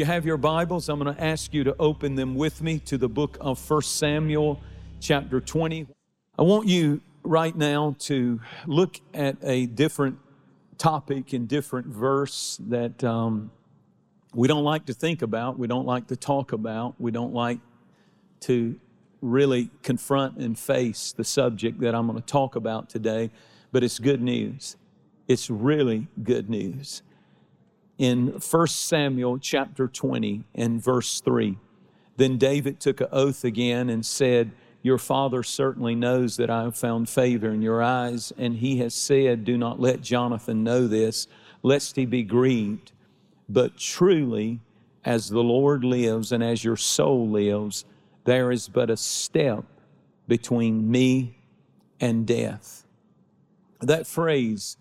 you have your Bibles, I'm going to ask you to open them with me to the book of 1 Samuel, chapter 20. I want you right now to look at a different topic and different verse that um, we don't like to think about, we don't like to talk about, we don't like to really confront and face the subject that I'm going to talk about today, but it's good news. It's really good news in 1 Samuel chapter 20 and verse 3. Then David took an oath again and said, Your father certainly knows that I have found favor in your eyes, and he has said, Do not let Jonathan know this, lest he be grieved. But truly, as the Lord lives and as your soul lives, there is but a step between me and death. That phrase,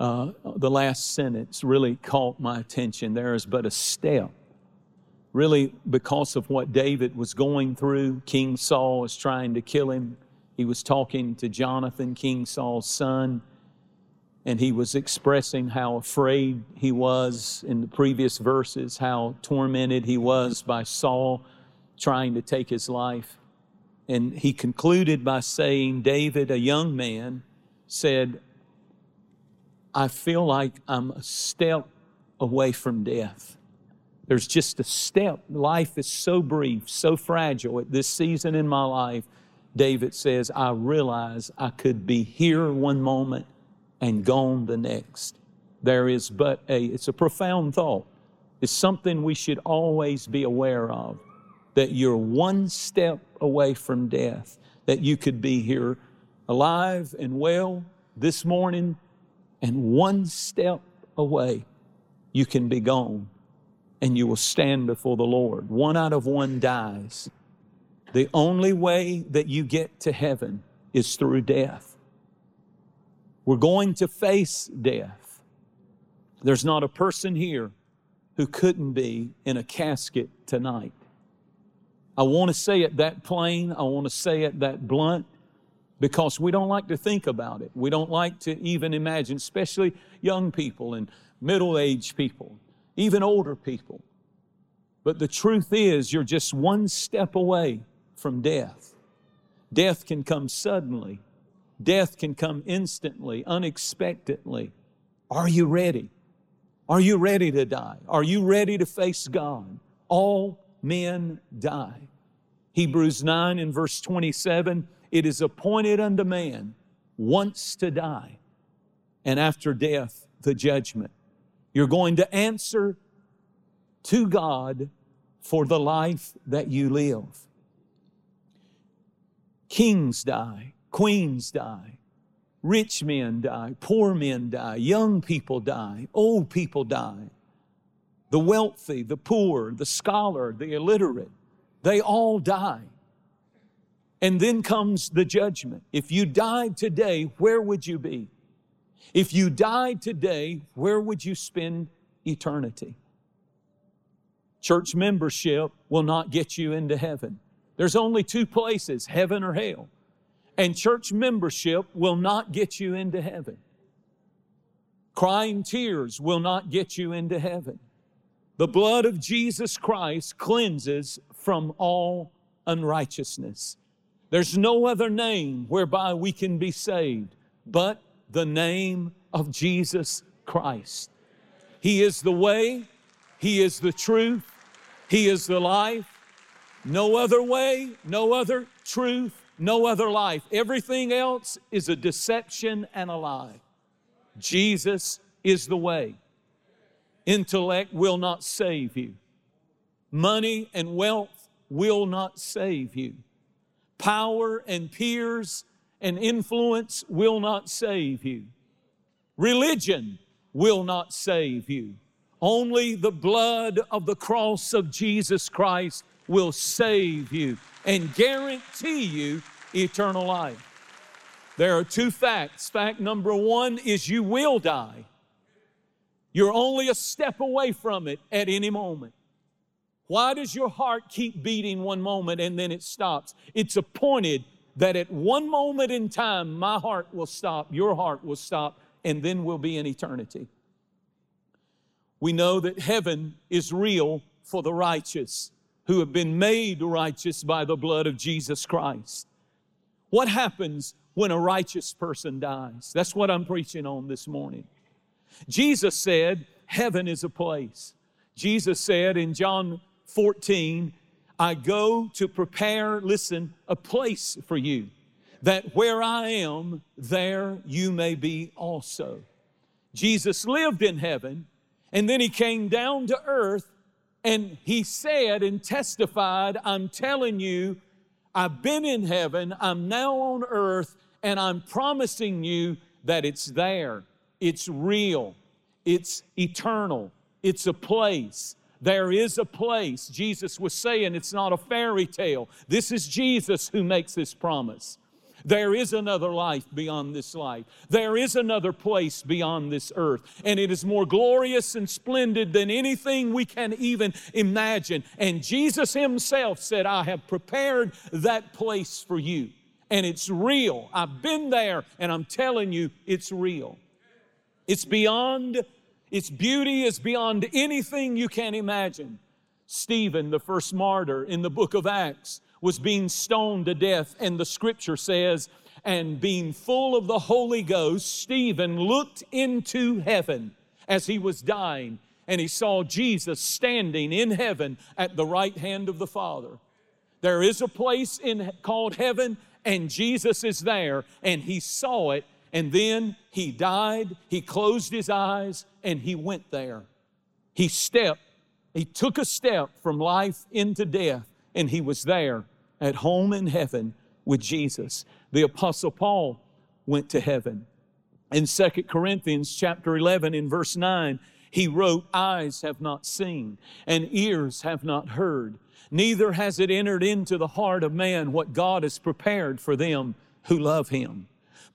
uh, the last sentence really caught my attention. There is but a step. Really, because of what David was going through, King Saul was trying to kill him. He was talking to Jonathan, King Saul's son, and he was expressing how afraid he was in the previous verses, how tormented he was by Saul trying to take his life. And he concluded by saying, David, a young man, said, I feel like I'm a step away from death. There's just a step. Life is so brief, so fragile. At this season in my life, David says, I realize I could be here one moment and gone the next. There is but a, it's a profound thought. It's something we should always be aware of that you're one step away from death, that you could be here alive and well this morning and one step away, you can be gone and you will stand before the Lord. One out of one dies. The only way that you get to heaven is through death. We're going to face death. There's not a person here who couldn't be in a casket tonight. I want to say it that plain, I want to say it that blunt, because we don't like to think about it. We don't like to even imagine, especially young people and middle aged people, even older people. But the truth is, you're just one step away from death. Death can come suddenly, death can come instantly, unexpectedly. Are you ready? Are you ready to die? Are you ready to face God? All men die. Hebrews 9 and verse 27 it is appointed unto man once to die, and after death, the judgment. You're going to answer to God for the life that you live. Kings die, queens die, rich men die, poor men die, young people die, old people die. The wealthy, the poor, the scholar, the illiterate, they all die. And then comes the judgment. If you died today, where would you be? If you died today, where would you spend eternity? Church membership will not get you into heaven. There's only two places, heaven or hell. And church membership will not get you into heaven. Crying tears will not get you into heaven. The blood of Jesus Christ cleanses from all unrighteousness. There's no other name whereby we can be saved but the name of Jesus Christ. He is the way, He is the truth, He is the life. No other way, no other truth, no other life. Everything else is a deception and a lie. Jesus is the way. Intellect will not save you. Money and wealth will not save you. Power and peers and influence will not save you. Religion will not save you. Only the blood of the cross of Jesus Christ will save you and guarantee you eternal life. There are two facts. Fact number one is you will die. You're only a step away from it at any moment. Why does your heart keep beating one moment and then it stops? It's appointed that at one moment in time, my heart will stop, your heart will stop, and then we'll be in eternity. We know that heaven is real for the righteous who have been made righteous by the blood of Jesus Christ. What happens when a righteous person dies? That's what I'm preaching on this morning. Jesus said, Heaven is a place. Jesus said in John 14, I go to prepare, listen, a place for you, that where I am, there you may be also. Jesus lived in heaven, and then he came down to earth, and he said and testified, I'm telling you, I've been in heaven, I'm now on earth, and I'm promising you that it's there. It's real, it's eternal, it's a place. There is a place. Jesus was saying it's not a fairy tale. This is Jesus who makes this promise. There is another life beyond this life. There is another place beyond this earth. And it is more glorious and splendid than anything we can even imagine. And Jesus Himself said, I have prepared that place for you. And it's real. I've been there and I'm telling you, it's real. It's beyond, its beauty is beyond anything you can imagine. Stephen, the first martyr in the book of Acts, was being stoned to death, and the scripture says, and being full of the Holy Ghost, Stephen looked into heaven as he was dying, and he saw Jesus standing in heaven at the right hand of the Father. There is a place in called heaven, and Jesus is there, and he saw it, and then he died, he closed his eyes, and he went there. He stepped, he took a step from life into death, and he was there at home in heaven with Jesus. The apostle Paul went to heaven. In Second Corinthians chapter 11 in verse 9, he wrote, Eyes have not seen, and ears have not heard, neither has it entered into the heart of man what God has prepared for them who love him.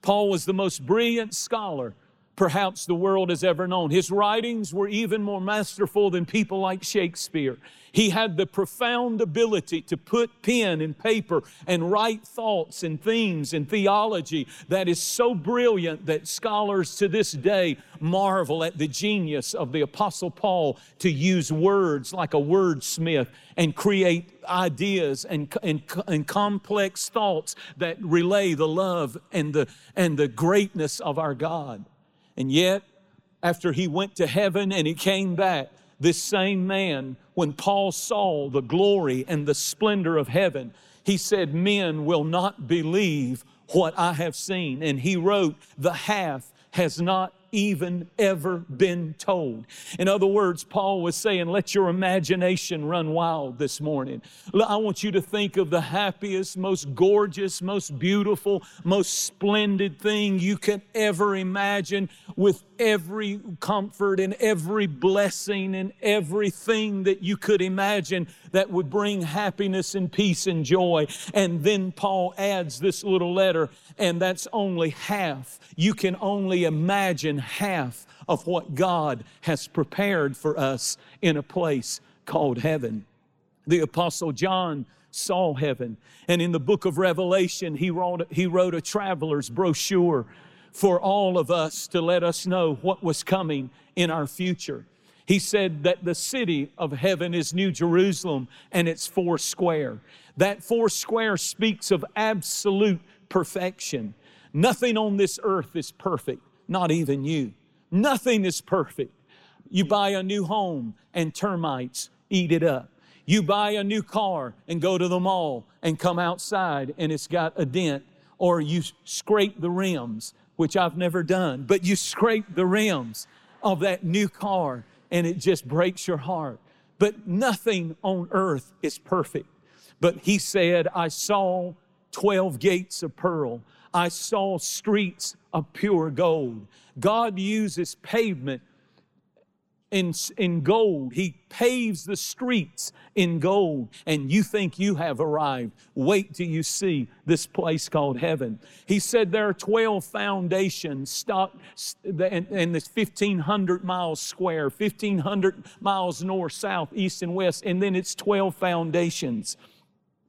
Paul was the most brilliant scholar perhaps the world has ever known. His writings were even more masterful than people like Shakespeare. He had the profound ability to put pen and paper and write thoughts and themes and theology that is so brilliant that scholars to this day marvel at the genius of the Apostle Paul to use words like a wordsmith and create ideas and, and, and complex thoughts that relay the love and the, and the greatness of our God. And yet, after he went to heaven and he came back, this same man, when Paul saw the glory and the splendor of heaven, he said, Men will not believe what I have seen. And he wrote, The half has not even ever been told. In other words, Paul was saying, let your imagination run wild this morning. I want you to think of the happiest, most gorgeous, most beautiful, most splendid thing you can ever imagine with every comfort and every blessing and everything that you could imagine that would bring happiness and peace and joy. And then Paul adds this little letter, and that's only half. You can only imagine half of what God has prepared for us in a place called heaven. The Apostle John saw heaven. And in the book of Revelation, he wrote, he wrote a traveler's brochure for all of us to let us know what was coming in our future. He said that the city of heaven is New Jerusalem and it's four square. That four square speaks of absolute perfection. Nothing on this earth is perfect, not even you. Nothing is perfect. You buy a new home and termites eat it up. You buy a new car and go to the mall and come outside and it's got a dent, or you scrape the rims which I've never done, but you scrape the rims of that new car and it just breaks your heart. But nothing on earth is perfect. But he said, I saw 12 gates of pearl. I saw streets of pure gold. God uses pavement in, in gold. He paves the streets in gold, and you think you have arrived. Wait till you see this place called heaven. He said there are 12 foundations stock, and, this 1,500 miles square, 1,500 miles north, south, east, and west, and then it's 12 foundations.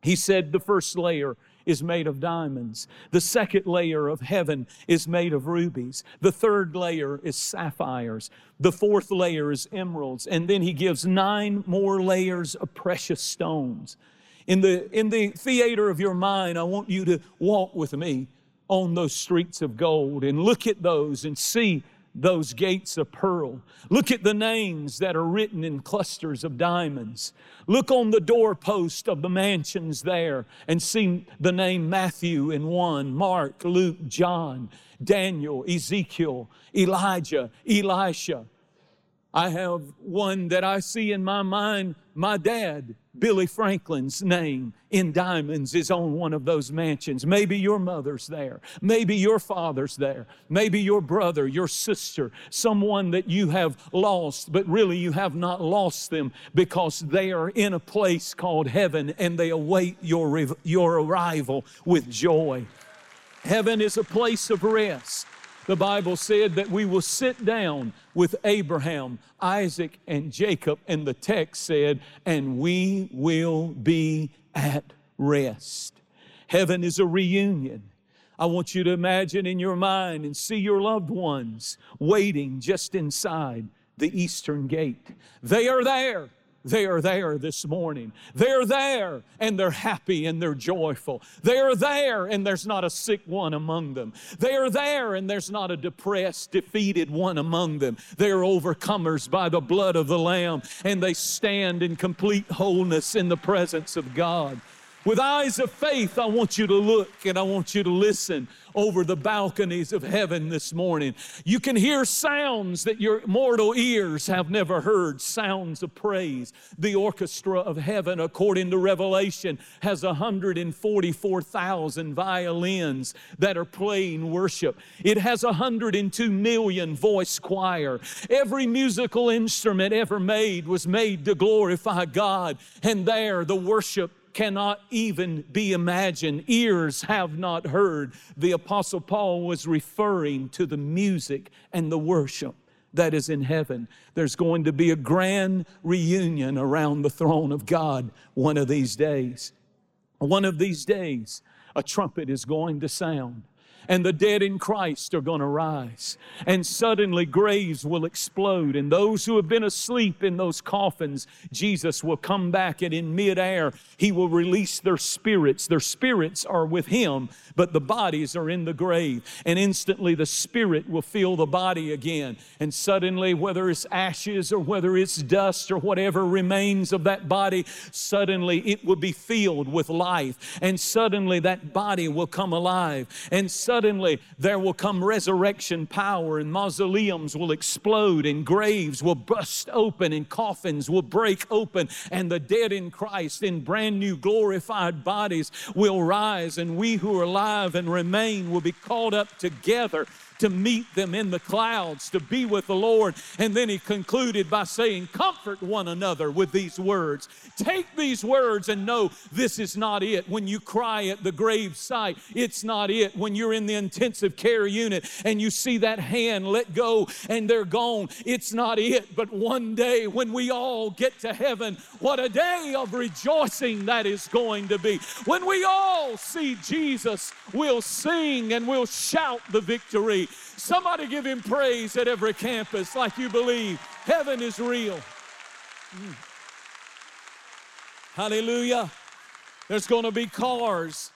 He said the first layer is made of diamonds. The second layer of heaven is made of rubies. The third layer is sapphires. The fourth layer is emeralds. And then he gives nine more layers of precious stones. In the, in the theater of your mind, I want you to walk with me on those streets of gold and look at those and see those gates of pearl. Look at the names that are written in clusters of diamonds. Look on the doorpost of the mansions there and see the name Matthew in one, Mark, Luke, John, Daniel, Ezekiel, Elijah, Elisha. I have one that I see in my mind, my dad Billy Franklin's name in diamonds is on one of those mansions. Maybe your mother's there. Maybe your father's there. Maybe your brother, your sister, someone that you have lost, but really you have not lost them because they are in a place called heaven and they await your, your arrival with joy. Heaven is a place of rest. The Bible said that we will sit down with Abraham, Isaac, and Jacob, and the text said, and we will be at rest. Heaven is a reunion. I want you to imagine in your mind and see your loved ones waiting just inside the eastern gate. They are there. They are there this morning. They're there and they're happy and they're joyful. They're there and there's not a sick one among them. They're there and there's not a depressed, defeated one among them. They're overcomers by the blood of the Lamb and they stand in complete wholeness in the presence of God. With eyes of faith, I want you to look and I want you to listen over the balconies of heaven this morning. You can hear sounds that your mortal ears have never heard, sounds of praise. The orchestra of heaven, according to Revelation, has 144,000 violins that are playing worship. It has 102 million voice choir. Every musical instrument ever made was made to glorify God. And there, the worship cannot even be imagined. Ears have not heard. The Apostle Paul was referring to the music and the worship that is in heaven. There's going to be a grand reunion around the throne of God one of these days. One of these days, a trumpet is going to sound and the dead in Christ are going to rise. And suddenly graves will explode, and those who have been asleep in those coffins, Jesus will come back, and in midair, He will release their spirits. Their spirits are with Him, but the bodies are in the grave. And instantly the spirit will fill the body again. And suddenly, whether it's ashes or whether it's dust or whatever remains of that body, suddenly it will be filled with life. And suddenly that body will come alive. And suddenly there will come resurrection power, and mausoleums will explode, and graves will bust open, and coffins will break open, and the dead in Christ in brand new glorified bodies will rise, and we who are alive and remain will be called up together to meet them in the clouds, to be with the Lord. And then he concluded by saying, Comfort one another with these words. Take these words and know this is not it. When you cry at the grave site, it's not it. When you're in the intensive care unit and you see that hand let go and they're gone, it's not it. But one day when we all get to heaven, what a day of rejoicing that is going to be. When we all see Jesus, we'll sing and we'll shout the victory. Somebody give him praise at every campus like you believe. Heaven is real. Mm. Hallelujah. There's going to be cars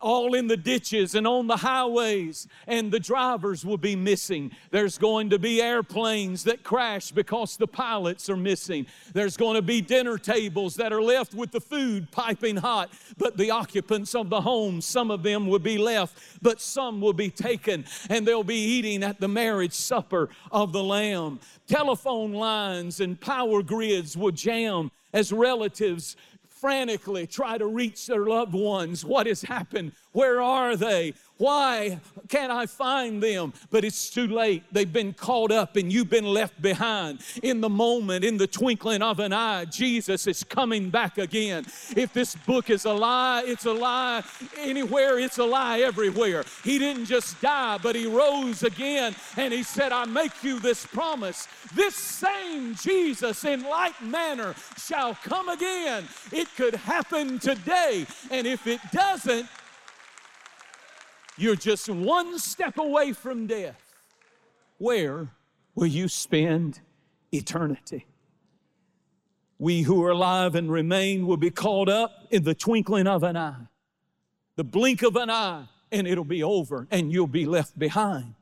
all in the ditches and on the highways, and the drivers will be missing. There's going to be airplanes that crash because the pilots are missing. There's going to be dinner tables that are left with the food piping hot, but the occupants of the homes, some of them will be left, but some will be taken, and they'll be eating at the marriage supper of the Lamb. Telephone lines and power grids will jam as relatives frantically try to reach their loved ones. What has happened? Where are they? Why can't I find them? But it's too late. They've been caught up and you've been left behind. In the moment, in the twinkling of an eye, Jesus is coming back again. If this book is a lie, it's a lie anywhere, it's a lie everywhere. He didn't just die, but he rose again and he said, I make you this promise. This same Jesus in like manner shall come again. It could happen today. And if it doesn't, you're just one step away from death. Where will you spend eternity? We who are alive and remain will be caught up in the twinkling of an eye, the blink of an eye, and it'll be over, and you'll be left behind.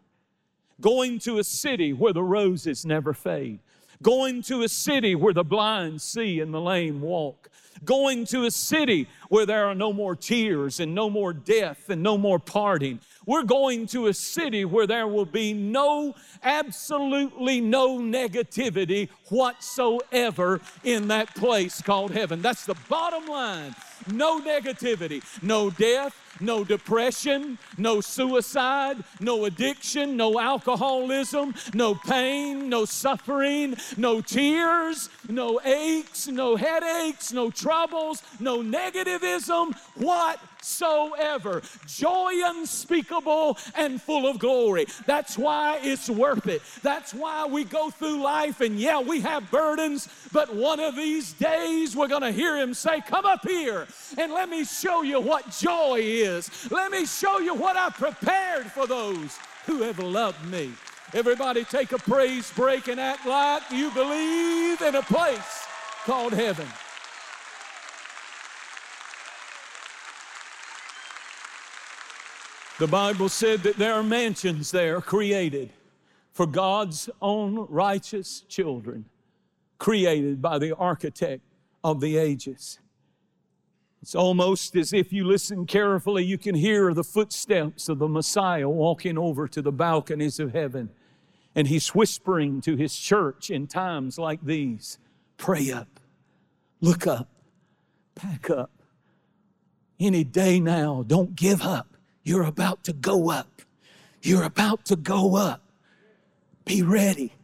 Going to a city where the roses never fade, going to a city where the blind see and the lame walk, going to a city where there are no more tears and no more death and no more parting, we're going to a city where there will be no, absolutely no negativity whatsoever in that place called heaven. That's the bottom line. No negativity, no death, no depression, no suicide, no addiction, no alcoholism, no pain, no suffering, no tears, no aches, no headaches, no troubles, no negativism. Whatsoever. Joy unspeakable and full of glory. That's why it's worth it. That's why we go through life and yeah, we have burdens, but one of these days we're going to hear Him say, Come up here and let me show you what joy is. Let me show you what I prepared for those who have loved me. Everybody take a praise break and act like you believe in a place called heaven. The Bible said that there are mansions there created for God's own righteous children, created by the architect of the ages. It's almost as if you listen carefully, you can hear the footsteps of the Messiah walking over to the balconies of heaven. And he's whispering to his church in times like these pray up, look up, pack up. Any day now, don't give up. You're about to go up. You're about to go up. Be ready.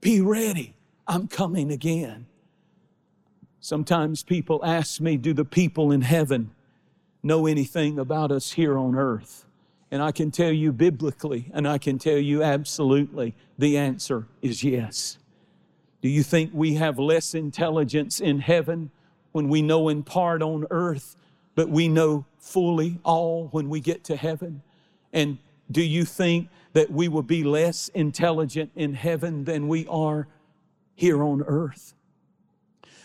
Be ready. I'm coming again. Sometimes people ask me, Do the people in heaven know anything about us here on earth? And I can tell you biblically, and I can tell you absolutely, the answer is yes. Do you think we have less intelligence in heaven when we know in part on earth but we know fully all when we get to heaven? And do you think that we will be less intelligent in heaven than we are here on earth?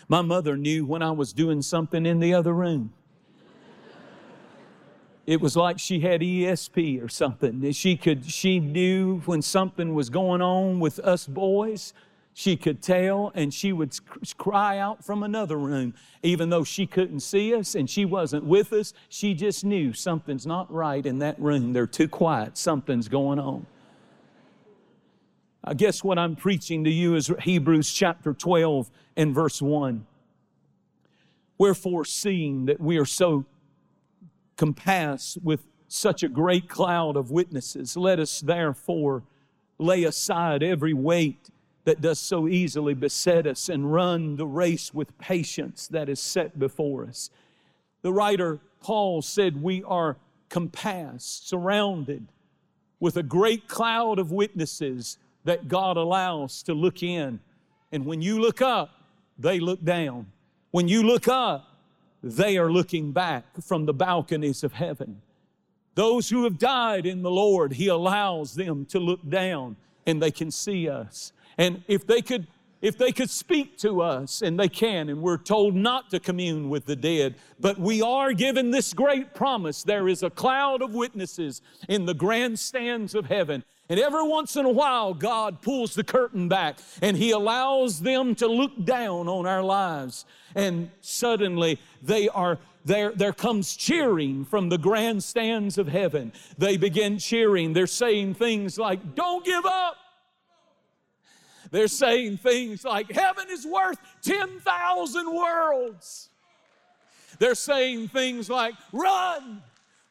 My mother knew when I was doing something in the other room. It was like she had ESP or something. She could, she knew when something was going on with us boys she could tell and she would cry out from another room. Even though she couldn't see us and she wasn't with us, she just knew something's not right in that room. They're too quiet, something's going on. I guess what I'm preaching to you is Hebrews chapter 12 and verse 1. Wherefore, seeing that we are so compassed with such a great cloud of witnesses, let us therefore lay aside every weight that does so easily beset us and run the race with patience that is set before us. The writer Paul said, We are compassed, surrounded with a great cloud of witnesses that God allows to look in. And when you look up, they look down. When you look up, they are looking back from the balconies of heaven. Those who have died in the Lord, He allows them to look down and they can see us. And if they could if they could speak to us, and they can, and we're told not to commune with the dead, but we are given this great promise there is a cloud of witnesses in the grandstands of heaven. And every once in a while, God pulls the curtain back and He allows them to look down on our lives. And suddenly, they are there, there comes cheering from the grandstands of heaven. They begin cheering. They're saying things like, Don't give up. They're saying things like, Heaven is worth 10,000 worlds. They're saying things like, Run,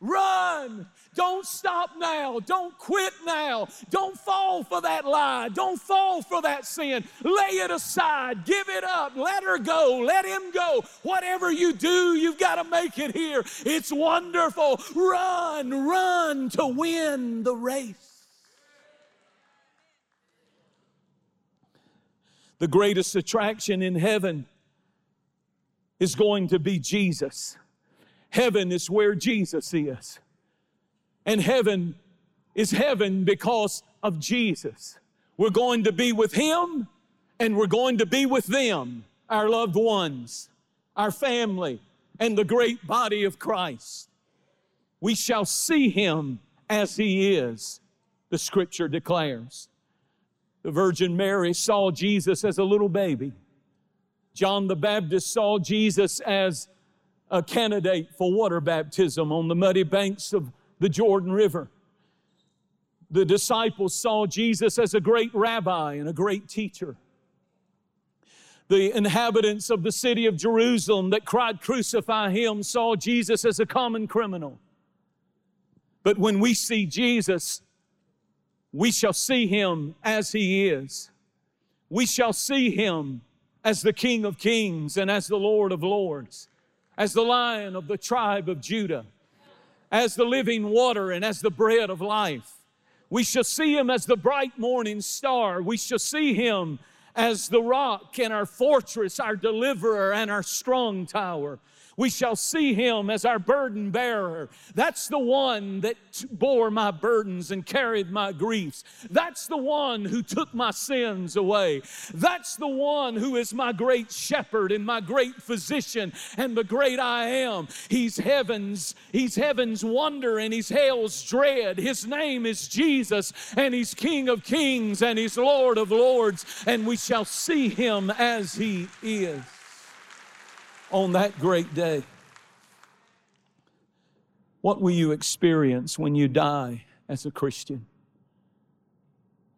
run. Don't stop now. Don't quit now. Don't fall for that lie. Don't fall for that sin. Lay it aside. Give it up. Let her go. Let him go. Whatever you do, you've got to make it here. It's wonderful. Run, run to win the race. The greatest attraction in heaven is going to be Jesus. Heaven is where Jesus is. And heaven is heaven because of Jesus. We're going to be with Him and we're going to be with them, our loved ones, our family, and the great body of Christ. We shall see Him as He is, the scripture declares. The Virgin Mary saw Jesus as a little baby. John the Baptist saw Jesus as a candidate for water baptism on the muddy banks of the Jordan River. The disciples saw Jesus as a great rabbi and a great teacher. The inhabitants of the city of Jerusalem that cried, Crucify him, saw Jesus as a common criminal. But when we see Jesus, we shall see him as he is. We shall see him as the King of kings and as the Lord of lords, as the lion of the tribe of Judah, as the living water and as the bread of life. We shall see him as the bright morning star. We shall see him as the rock and our fortress, our deliverer and our strong tower. We shall see him as our burden bearer. That's the one that bore my burdens and carried my griefs. That's the one who took my sins away. That's the one who is my great shepherd and my great physician and the great I am. He's heaven's, he's heaven's wonder and he's hell's dread. His name is Jesus and he's King of kings and he's Lord of lords and we shall see him as he is on that great day. What will you experience when you die as a Christian?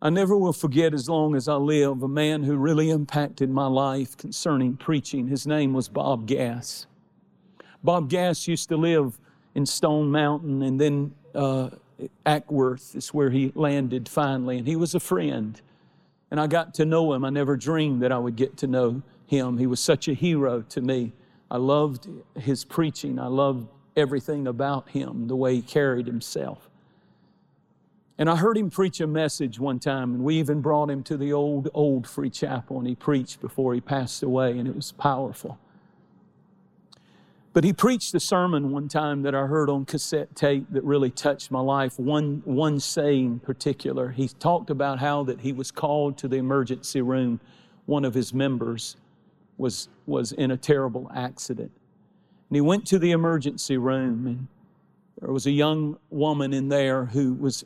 I never will forget as long as I live a man who really impacted my life concerning preaching. His name was Bob Gass. Bob Gass used to live in Stone Mountain and then uh, Acworth is where he landed finally, and he was a friend. And I got to know him. I never dreamed that I would get to know him. He was such a hero to me. I loved his preaching. I loved everything about him, the way he carried himself. And I heard him preach a message one time, and we even brought him to the old, old Free Chapel, and he preached before he passed away, and it was powerful. But he preached a sermon one time that I heard on cassette tape that really touched my life. One, one saying in particular, he talked about how that he was called to the emergency room, one of his members, was, was in a terrible accident. And he went to the emergency room, and there was a young woman in there who was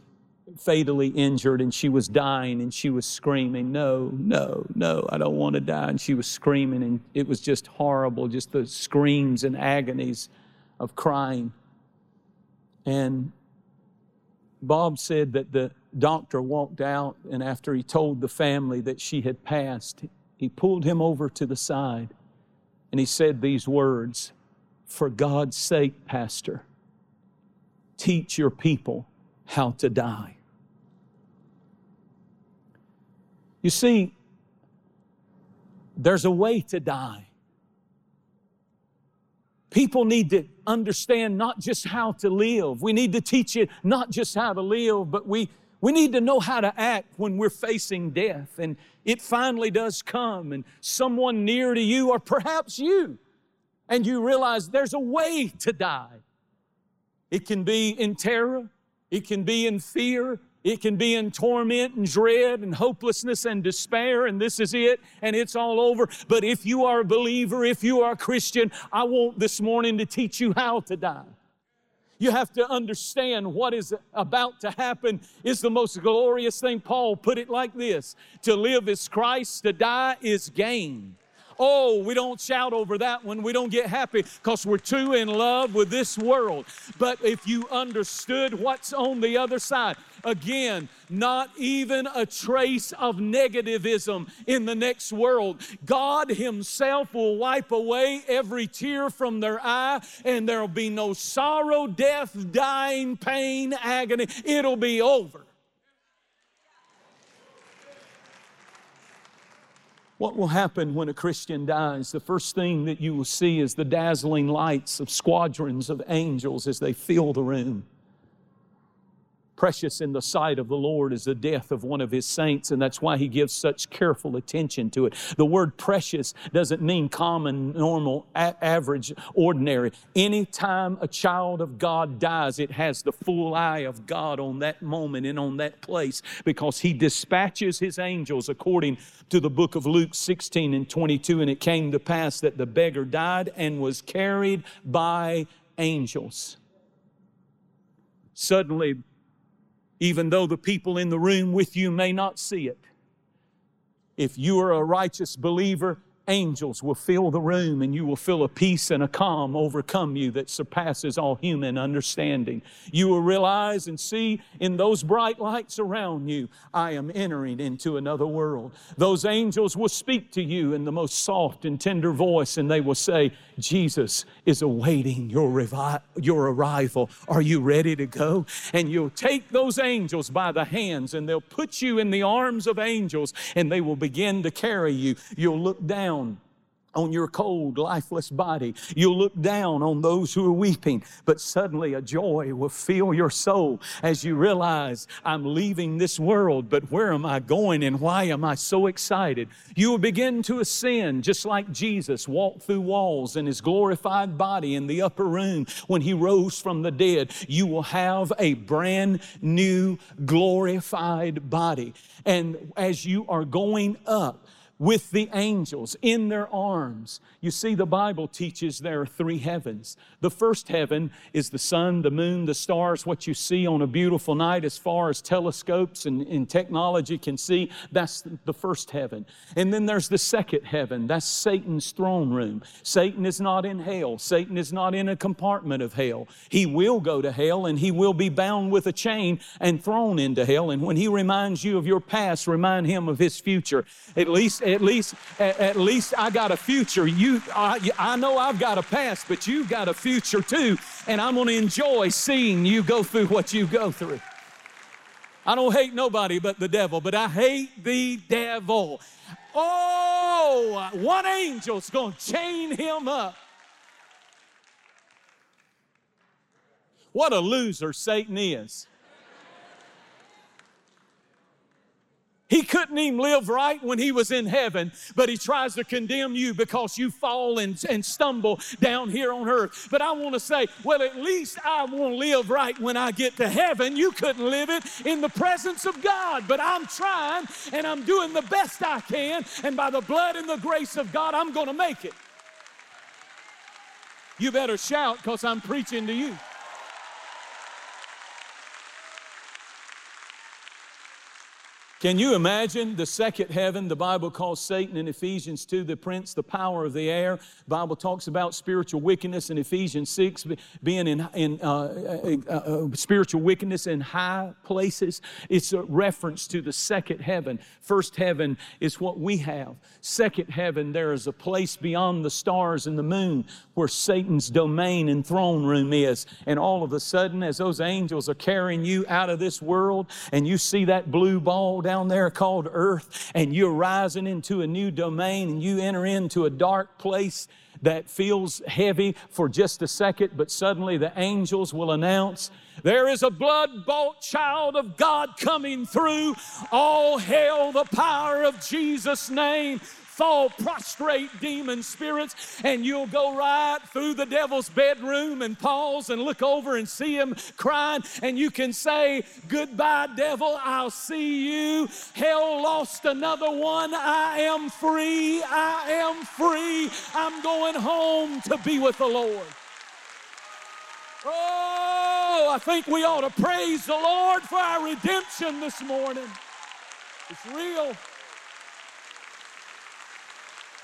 fatally injured, and she was dying, and she was screaming, No, no, no, I don't want to die. And she was screaming, and it was just horrible, just the screams and agonies of crying. And Bob said that the doctor walked out, and after he told the family that she had passed, he pulled him over to the side and he said these words For God's sake, Pastor, teach your people how to die. You see, there's a way to die. People need to understand not just how to live. We need to teach it not just how to live, but we we need to know how to act when we're facing death and it finally does come and someone near to you or perhaps you and you realize there's a way to die. It can be in terror, it can be in fear, it can be in torment and dread and hopelessness and despair, and this is it, and it's all over. But if you are a believer, if you are a Christian, I want this morning to teach you how to die. You have to understand what is about to happen is the most glorious thing. Paul put it like this To live is Christ, to die is gain. Oh, we don't shout over that one. We don't get happy because we're too in love with this world. But if you understood what's on the other side, again, not even a trace of negativism in the next world. God Himself will wipe away every tear from their eye, and there'll be no sorrow, death, dying, pain, agony. It'll be over. What will happen when a Christian dies? The first thing that you will see is the dazzling lights of squadrons of angels as they fill the room. Precious in the sight of the Lord is the death of one of his saints, and that's why he gives such careful attention to it. The word precious doesn't mean common, normal, a- average, ordinary. Anytime a child of God dies, it has the full eye of God on that moment and on that place because he dispatches his angels according to the book of Luke 16 and 22. And it came to pass that the beggar died and was carried by angels. Suddenly, even though the people in the room with you may not see it. If you are a righteous believer, angels will fill the room and you will feel a peace and a calm overcome you that surpasses all human understanding. You will realize and see in those bright lights around you, I am entering into another world. Those angels will speak to you in the most soft and tender voice and they will say, Jesus is awaiting your, revi- your arrival. Are you ready to go? And you'll take those angels by the hands and they'll put you in the arms of angels and they will begin to carry you. You'll look down on your cold, lifeless body. You'll look down on those who are weeping, but suddenly a joy will fill your soul as you realize I'm leaving this world, but where am I going and why am I so excited? You will begin to ascend just like Jesus walked through walls in his glorified body in the upper room when he rose from the dead. You will have a brand new glorified body. And as you are going up, with the angels in their arms. You see, the Bible teaches there are three heavens. The first heaven is the sun, the moon, the stars, what you see on a beautiful night as far as telescopes and, and technology can see. That's the first heaven. And then there's the second heaven. That's Satan's throne room. Satan is not in hell. Satan is not in a compartment of hell. He will go to hell and he will be bound with a chain and thrown into hell. And when he reminds you of your past, remind him of his future. At least at least, at, at least I got a future. You, I, I know I've got a past, but you've got a future too. And I'm going to enjoy seeing you go through what you go through. I don't hate nobody but the devil, but I hate the devil. Oh, one angel's going to chain him up. What a loser Satan is. He couldn't even live right when he was in heaven, but he tries to condemn you because you fall and, and stumble down here on earth. But I want to say, well, at least I want to live right when I get to heaven. You couldn't live it in the presence of God, but I'm trying and I'm doing the best I can, and by the blood and the grace of God, I'm going to make it. You better shout because I'm preaching to you. Can you imagine the second heaven? The Bible calls Satan in Ephesians 2 the prince, the power of the air. The Bible talks about spiritual wickedness in Ephesians 6 being in, in uh, uh, uh, uh, spiritual wickedness in high places. It's a reference to the second heaven. First heaven is what we have. Second heaven, there is a place beyond the stars and the moon where Satan's domain and throne room is. And all of a sudden, as those angels are carrying you out of this world and you see that blue ball down there called earth, and you're rising into a new domain and you enter into a dark place that feels heavy for just a second, but suddenly the angels will announce, There is a blood bought child of God coming through. All hail the power of Jesus' name fall prostrate demon spirits, and you'll go right through the devil's bedroom and pause and look over and see him crying, and you can say, Goodbye, devil, I'll see you. Hell lost another one. I am free. I am free. I'm going home to be with the Lord. Oh, I think we ought to praise the Lord for our redemption this morning. It's real.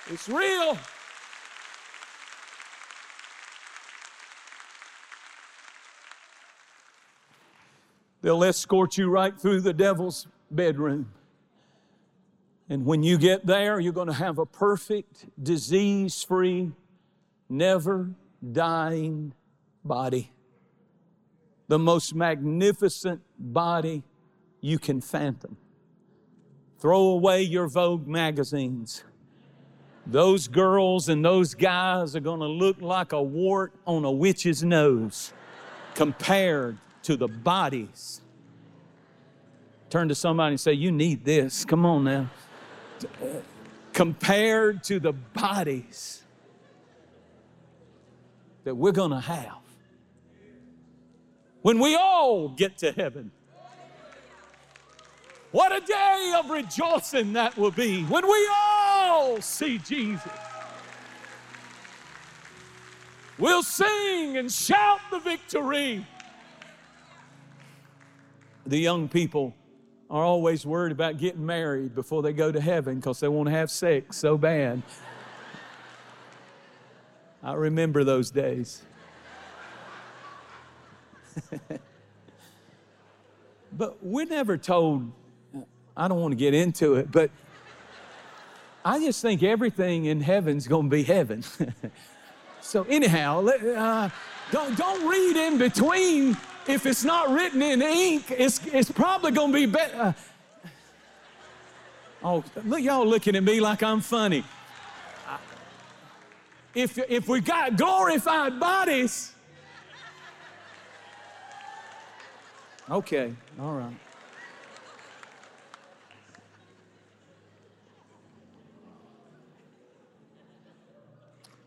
It's real. They'll escort you right through the devil's bedroom. And when you get there, you're going to have a perfect, disease free, never dying body. The most magnificent body you can fathom. Throw away your Vogue magazines those girls and those guys are going to look like a wart on a witch's nose compared to the bodies Turn to somebody and say, You need this. Come on now. Compared to the bodies that we're going to have when we all get to heaven. What a day of rejoicing that will be when we all see Jesus. We'll sing and shout the victory. The young people are always worried about getting married before they go to heaven because they want to have sex so bad. I remember those days. but we're never told, I don't want to get into it, but I just think everything in heaven's going to be heaven. so, anyhow, uh, don't, don't read in between. If it's not written in ink, it's, it's probably going to be better. Uh, oh, look, y'all looking at me like I'm funny. If, if we got glorified bodies, okay, all right.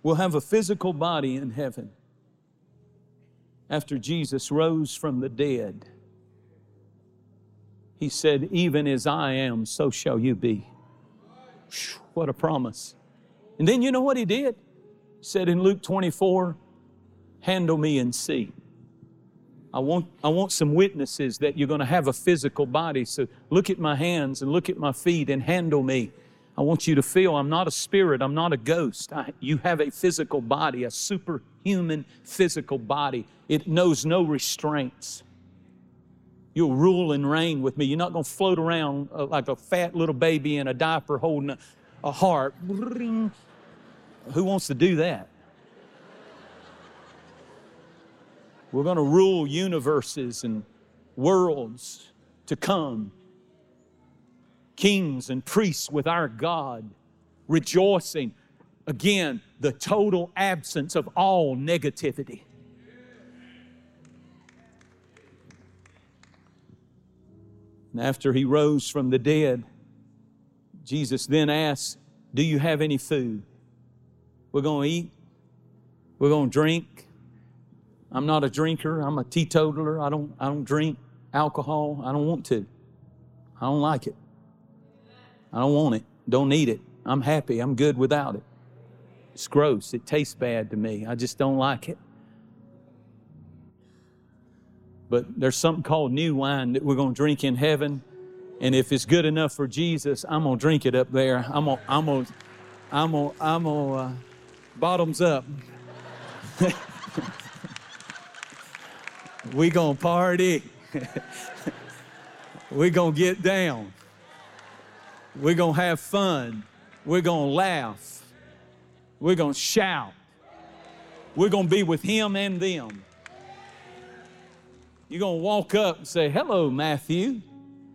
We'll have a physical body in heaven after Jesus rose from the dead. He said, Even as I am, so shall you be. What a promise. And then you know what he did? He said in Luke 24, Handle me and see. I want, I want some witnesses that you're going to have a physical body. So look at my hands and look at my feet and handle me. I want you to feel I'm not a spirit, I'm not a ghost. I, you have a physical body, a superhuman physical body. It knows no restraints. You'll rule and reign with me. You're not going to float around uh, like a fat little baby in a diaper holding a, a harp. Who wants to do that? We're going to rule universes and worlds to come kings and priests with our God, rejoicing. Again, the total absence of all negativity. And after he rose from the dead, Jesus then asked, Do you have any food? We're going to eat. We're going to drink. I'm not a drinker. I'm a teetotaler. I don't, I don't drink alcohol. I don't want to. I don't like it. I don't want it. Don't need it. I'm happy. I'm good without it. It's gross. It tastes bad to me. I just don't like it. But there's something called new wine that we're going to drink in heaven. And if it's good enough for Jesus, I'm going to drink it up there. I'm going to, I'm going to, I'm going to, I'm going uh, bottoms up. we going to party. we going to get down. We're going to have fun. We're going to laugh. We're going to shout. We're going to be with him and them. You're going to walk up and say, Hello, Matthew.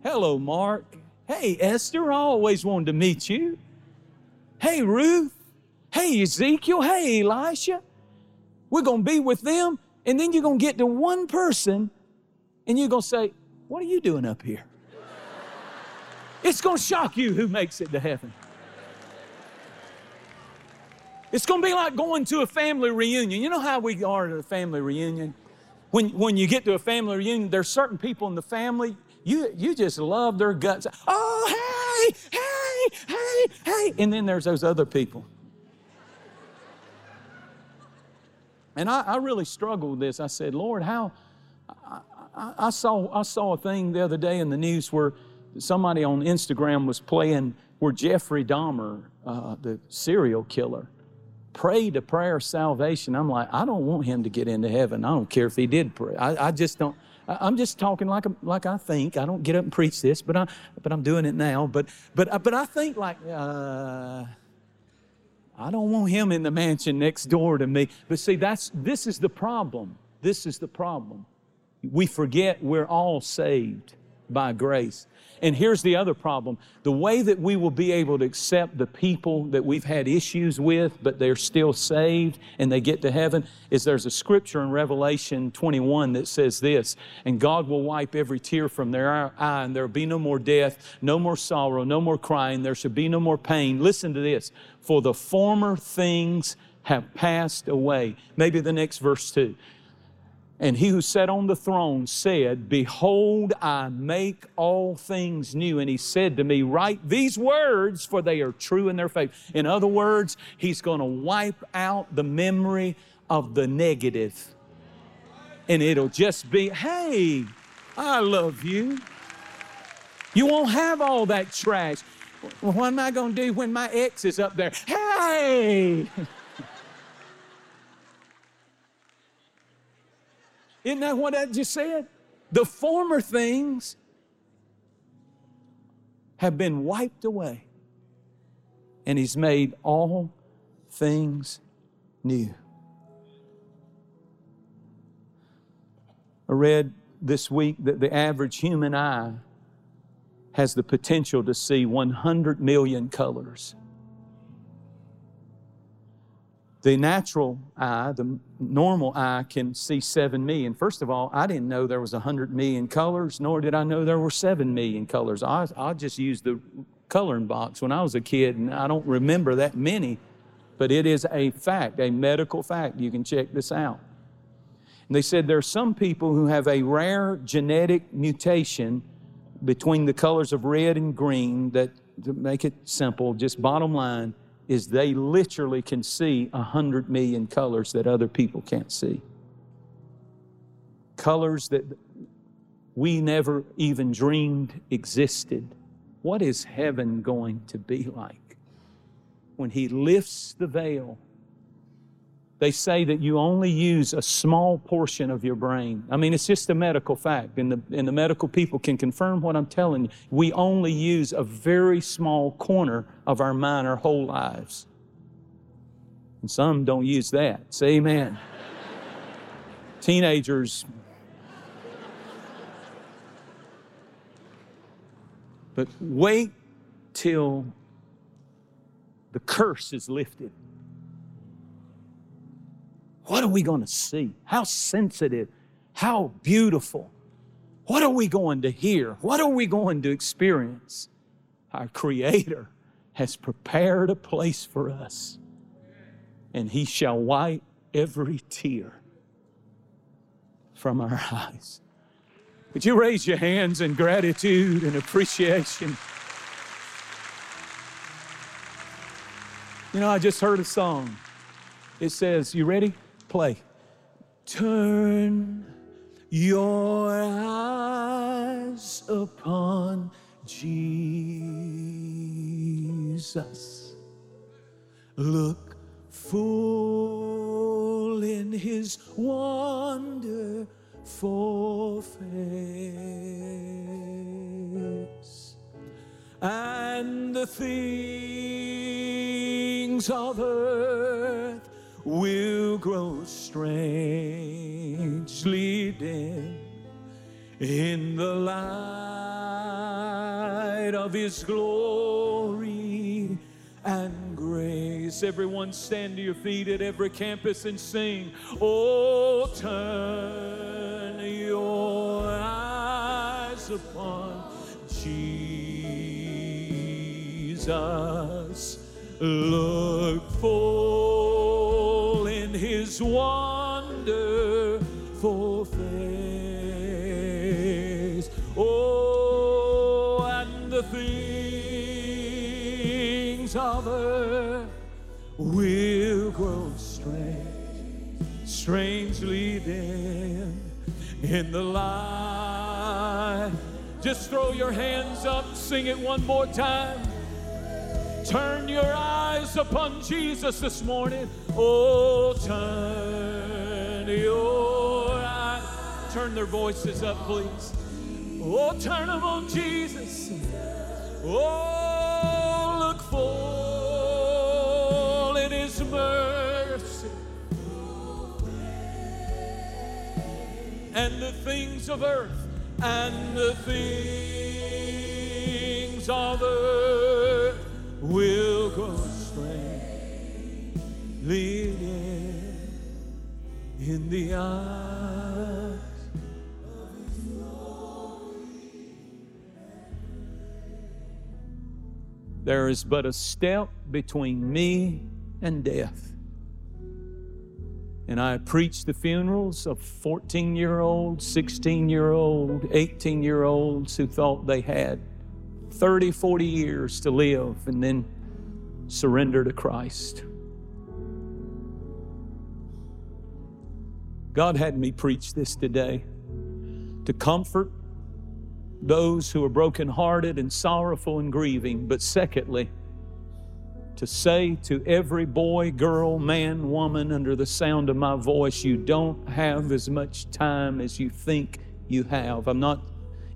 Hello, Mark. Hey, Esther, I always wanted to meet you. Hey, Ruth. Hey, Ezekiel. Hey, Elisha. We're going to be with them. And then you're going to get to one person and you're going to say, What are you doing up here? It's going to shock you who makes it to heaven. It's going to be like going to a family reunion. You know how we are at a family reunion? When, when you get to a family reunion, there's certain people in the family, you, you just love their guts. Oh, hey, hey, hey, hey. And then there's those other people. And I, I really struggled with this. I said, Lord, how? I, I, I, saw, I saw a thing the other day in the news where somebody on Instagram was playing where Jeffrey Dahmer, uh, the serial killer, prayed a prayer of salvation. I'm like, I don't want him to get into heaven. I don't care if he did pray. I, I just don't. I, am just talking like like I think. I don't get up and preach this, but I but I'm doing it now. But but uh, but I think like uh, I don't want him in the mansion next door to me. But see, that's this is the problem. This is the problem. We forget we're all saved by grace. And here's the other problem the way that we will be able to accept the people that we've had issues with, but they're still saved and they get to heaven, is there's a scripture in Revelation 21 that says this And God will wipe every tear from their eye, and there will be no more death, no more sorrow, no more crying, there shall be no more pain. Listen to this for the former things have passed away. Maybe the next verse too. And he who sat on the throne said, Behold, I make all things new. And he said to me, Write these words, for they are true in their faith. In other words, he's going to wipe out the memory of the negative. And it'll just be, Hey, I love you. You won't have all that trash. What am I going to do when my ex is up there? Hey! Isn't that what I just said? The former things have been wiped away, and He's made all things new. I read this week that the average human eye has the potential to see 100 million colors. The natural eye, the normal eye, can see 7 million. First of all, I didn't know there was 100 million colors, nor did I know there were 7 million colors. I, I just used the coloring box when I was a kid, and I don't remember that many, but it is a fact, a medical fact. You can check this out. And they said there are some people who have a rare genetic mutation between the colors of red and green that, to make it simple, just bottom line, is they literally can see a hundred million colors that other people can't see. Colors that we never even dreamed existed. What is heaven going to be like when He lifts the veil they say that you only use a small portion of your brain. I mean, it's just a medical fact, and the, and the medical people can confirm what I'm telling you. We only use a very small corner of our mind our whole lives. And some don't use that. Say amen. Teenagers. But wait till the curse is lifted. What are we going to see? How sensitive, how beautiful. What are we going to hear? What are we going to experience? Our Creator has prepared a place for us, and He shall wipe every tear from our eyes. Would you raise your hands in gratitude and appreciation? You know, I just heard a song. It says, You ready? Play. Turn your eyes upon Jesus. Look full in his wonderful face. And the things of earth will grow strangely dim in the light of His glory and grace. Everyone stand to your feet at every campus and sing, Oh, turn your eyes upon Jesus. Look for his wonderful face. Oh, and the things of earth will grow strange, strangely dim in the light. Just throw your hands up, sing it one more time. Turn your eyes upon Jesus this morning. Oh, turn your eyes. Turn their voices up, please. Oh, turn them on Jesus. Oh, look full in His mercy. And the things of earth and the things of earth will strangely dim in the eyes. of His glory. There is but a step between me and death. And I preached the funerals of 14 year olds, 16 year olds, 18 year olds who thought they had 30, 40 years to live and then surrender to Christ. God had me preach this today to comfort those who are brokenhearted and sorrowful and grieving, but secondly, to say to every boy, girl, man, woman under the sound of my voice, you don't have as much time as you think you have. I'm not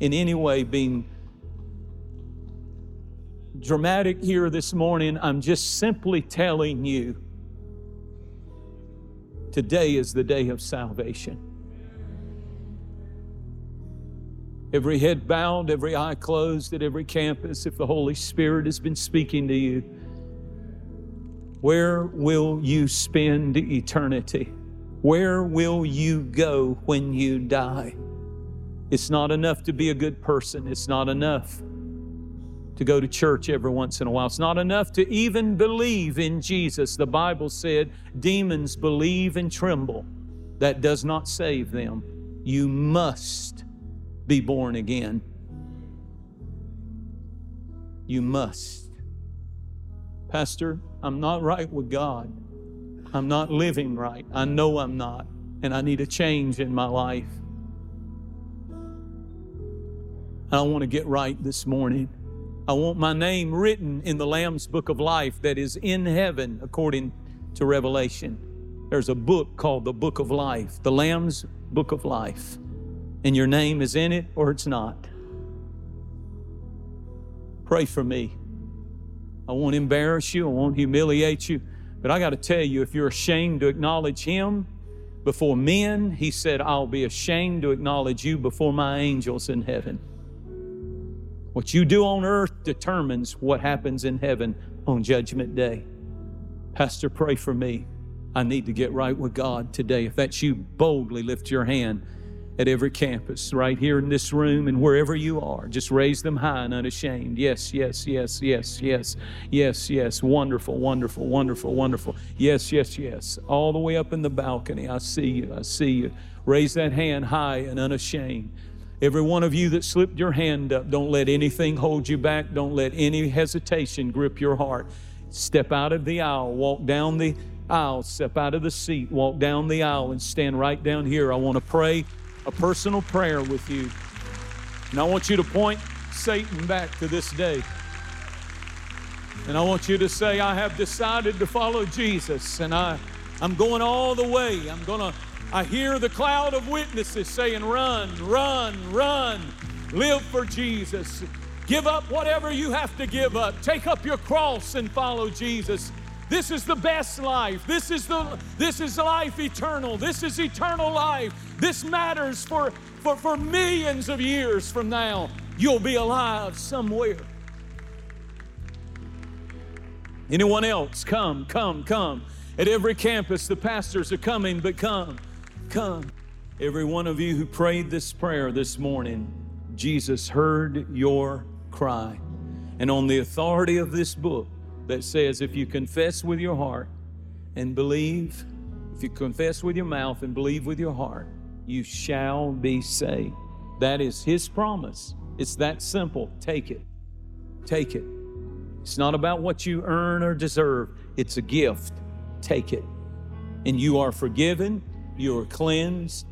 in any way being dramatic here this morning. I'm just simply telling you today is the day of salvation. Every head bowed, every eye closed at every campus, if the Holy Spirit has been speaking to you where will you spend eternity? Where will you go when you die? It's not enough to be a good person. It's not enough to go to church every once in a while. It's not enough to even believe in Jesus. The Bible said demons believe and tremble. That does not save them. You must be born again. You must. Pastor, I'm not right with God. I'm not living right. I know I'm not. And I need a change in my life. I want to get right this morning. I want my name written in the Lamb's book of life that is in heaven, according to Revelation. There's a book called the Book of Life, the Lamb's Book of Life. And your name is in it or it's not. Pray for me. I won't embarrass you. I won't humiliate you. But I got to tell you, if you're ashamed to acknowledge Him before men, He said, I'll be ashamed to acknowledge you before my angels in heaven. What you do on earth determines what happens in heaven on Judgment Day. Pastor, pray for me. I need to get right with God today. If that's you, boldly lift your hand at every campus, right here in this room and wherever you are. Just raise them high and unashamed. Yes, yes, yes, yes, yes, yes, yes. Wonderful, wonderful, wonderful, wonderful. Yes, yes, yes. All the way up in the balcony. I see you. I see you. Raise that hand high and unashamed. Every one of you that slipped your hand up, don't let anything hold you back. Don't let any hesitation grip your heart. Step out of the aisle, walk down the aisle, step out of the seat, walk down the aisle, and stand right down here. I want to pray a personal prayer with you. And I want you to point Satan back to this day. And I want you to say, I have decided to follow Jesus, and I, I'm going all the way. I'm going to, I hear the cloud of witnesses saying, Run, run, run. Live for Jesus. Give up whatever you have to give up. Take up your cross and follow Jesus. This is the best life. This is the this is life eternal. This is eternal life. This matters for, for, for millions of years from now. You'll be alive somewhere. Anyone else? Come, come, come. At every campus, the pastors are coming, but come, come. Every one of you who prayed this prayer this morning, Jesus heard your cry. And on the authority of this book, that says if you confess with your heart and believe, if you confess with your mouth and believe with your heart, you shall be saved. That is His promise. It's that simple. Take it. Take it. It's not about what you earn or deserve, it's a gift. Take it. And you are forgiven, you are cleansed.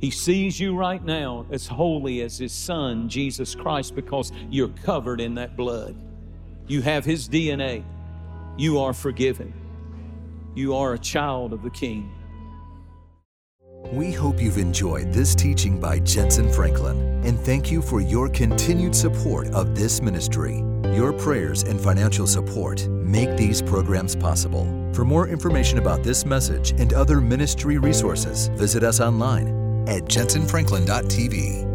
He sees you right now as holy as His Son, Jesus Christ, because you're covered in that blood. You have His DNA. You are forgiven. You are a child of the King. We hope you've enjoyed this teaching by Jentezen Franklin and thank you for your continued support of this ministry. Your prayers and financial support make these programs possible. For more information about this message and other ministry resources, visit us online at jentezenfranklin.tv.